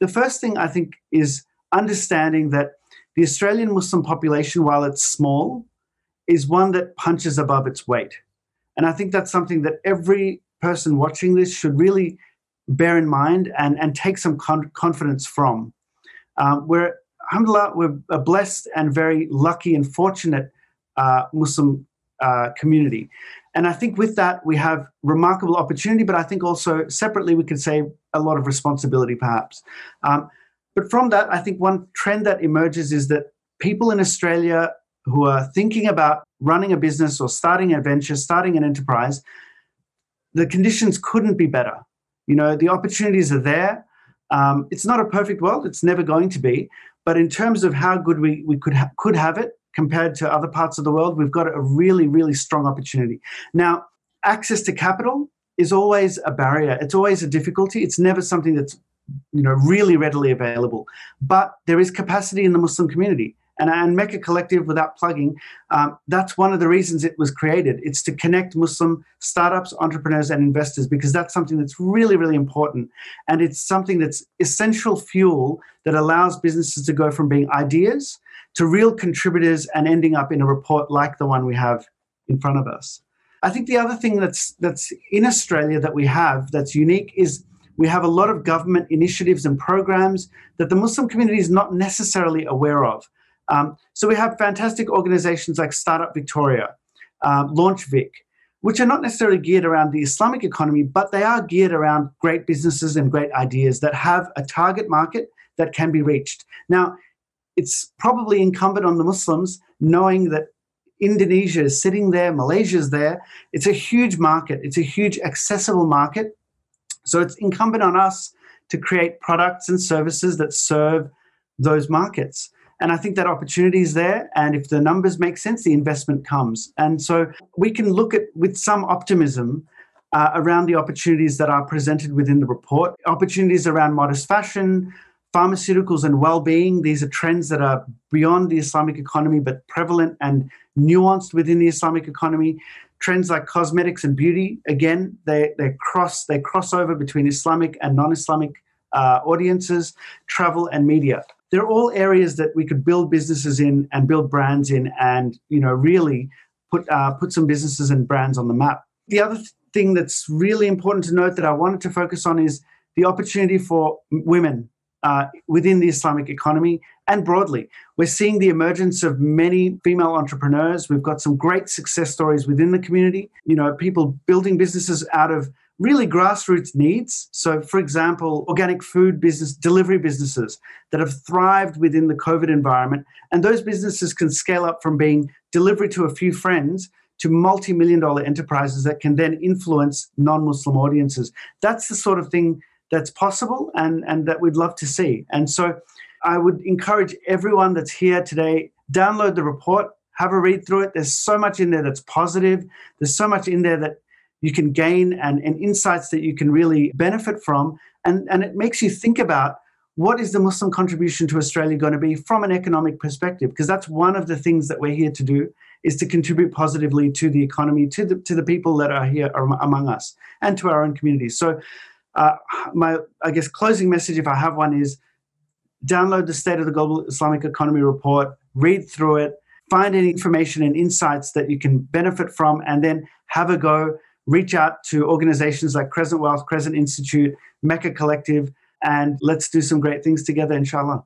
the first thing I think is understanding that the Australian Muslim population, while it's small, is one that punches above its weight. And I think that's something that every person watching this should really bear in mind and, and take some con- confidence from. Um, we're, alhamdulillah, we're a blessed and very lucky and fortunate uh, Muslim uh, community. And I think with that, we have remarkable opportunity, but I think also separately, we could say a lot of responsibility, perhaps. Um, but from that, I think one trend that emerges is that people in Australia who are thinking about running a business or starting a venture, starting an enterprise, the conditions couldn't be better. You know, the opportunities are there. Um, it's not a perfect world; it's never going to be. But in terms of how good we, we could ha- could have it compared to other parts of the world, we've got a really really strong opportunity. Now, access to capital is always a barrier. It's always a difficulty. It's never something that's you know really readily available. But there is capacity in the Muslim community. And, and MECA Collective, without plugging, um, that's one of the reasons it was created. It's to connect Muslim startups, entrepreneurs, and investors because that's something that's really, really important. And it's something that's essential fuel that allows businesses to go from being ideas to real contributors and ending up in a report like the one we have in front of us. I think the other thing that's that's in Australia that we have that's unique is we have a lot of government initiatives and programs that the Muslim community is not necessarily aware of. Um, so we have fantastic organizations like Startup Victoria, uh, Launch Vic, which are not necessarily geared around the Islamic economy, but they are geared around great businesses and great ideas that have a target market that can be reached. Now, it's probably incumbent on the Muslims knowing that Indonesia is sitting there, Malaysia is there. It's a huge market, it's a huge accessible market. So it's incumbent on us to create products and services that serve those markets. And I think that opportunity is there. And if the numbers make sense, the investment comes. And so we can look at with some optimism uh, around the opportunities that are presented within the report opportunities around modest fashion, pharmaceuticals, and well being. These are trends that are beyond the Islamic economy, but prevalent and nuanced within the Islamic economy. Trends like cosmetics and beauty, again, they, they cross they cross over between Islamic and non-Islamic uh, audiences, travel and media they're all areas that we could build businesses in and build brands in and you know really put uh, put some businesses and brands on the map the other thing that's really important to note that i wanted to focus on is the opportunity for women uh, within the islamic economy and broadly we're seeing the emergence of many female entrepreneurs we've got some great success stories within the community you know people building businesses out of really grassroots needs. So, for example, organic food business, delivery businesses that have thrived within the COVID environment. And those businesses can scale up from being delivery to a few friends to multi million dollar enterprises that can then influence non Muslim audiences. That's the sort of thing that's possible and, and that we'd love to see. And so, I would encourage everyone that's here today, download the report, have a read through it. There's so much in there that's positive. There's so much in there that you can gain and, and insights that you can really benefit from. And, and it makes you think about what is the Muslim contribution to Australia going to be from an economic perspective? Because that's one of the things that we're here to do is to contribute positively to the economy, to the, to the people that are here among us, and to our own communities. So, uh, my I guess closing message, if I have one, is download the State of the Global Islamic Economy report, read through it, find any information and insights that you can benefit from, and then have a go reach out to organizations like Crescent Wealth, Crescent Institute, MECA Collective, and let's do some great things together, inshallah.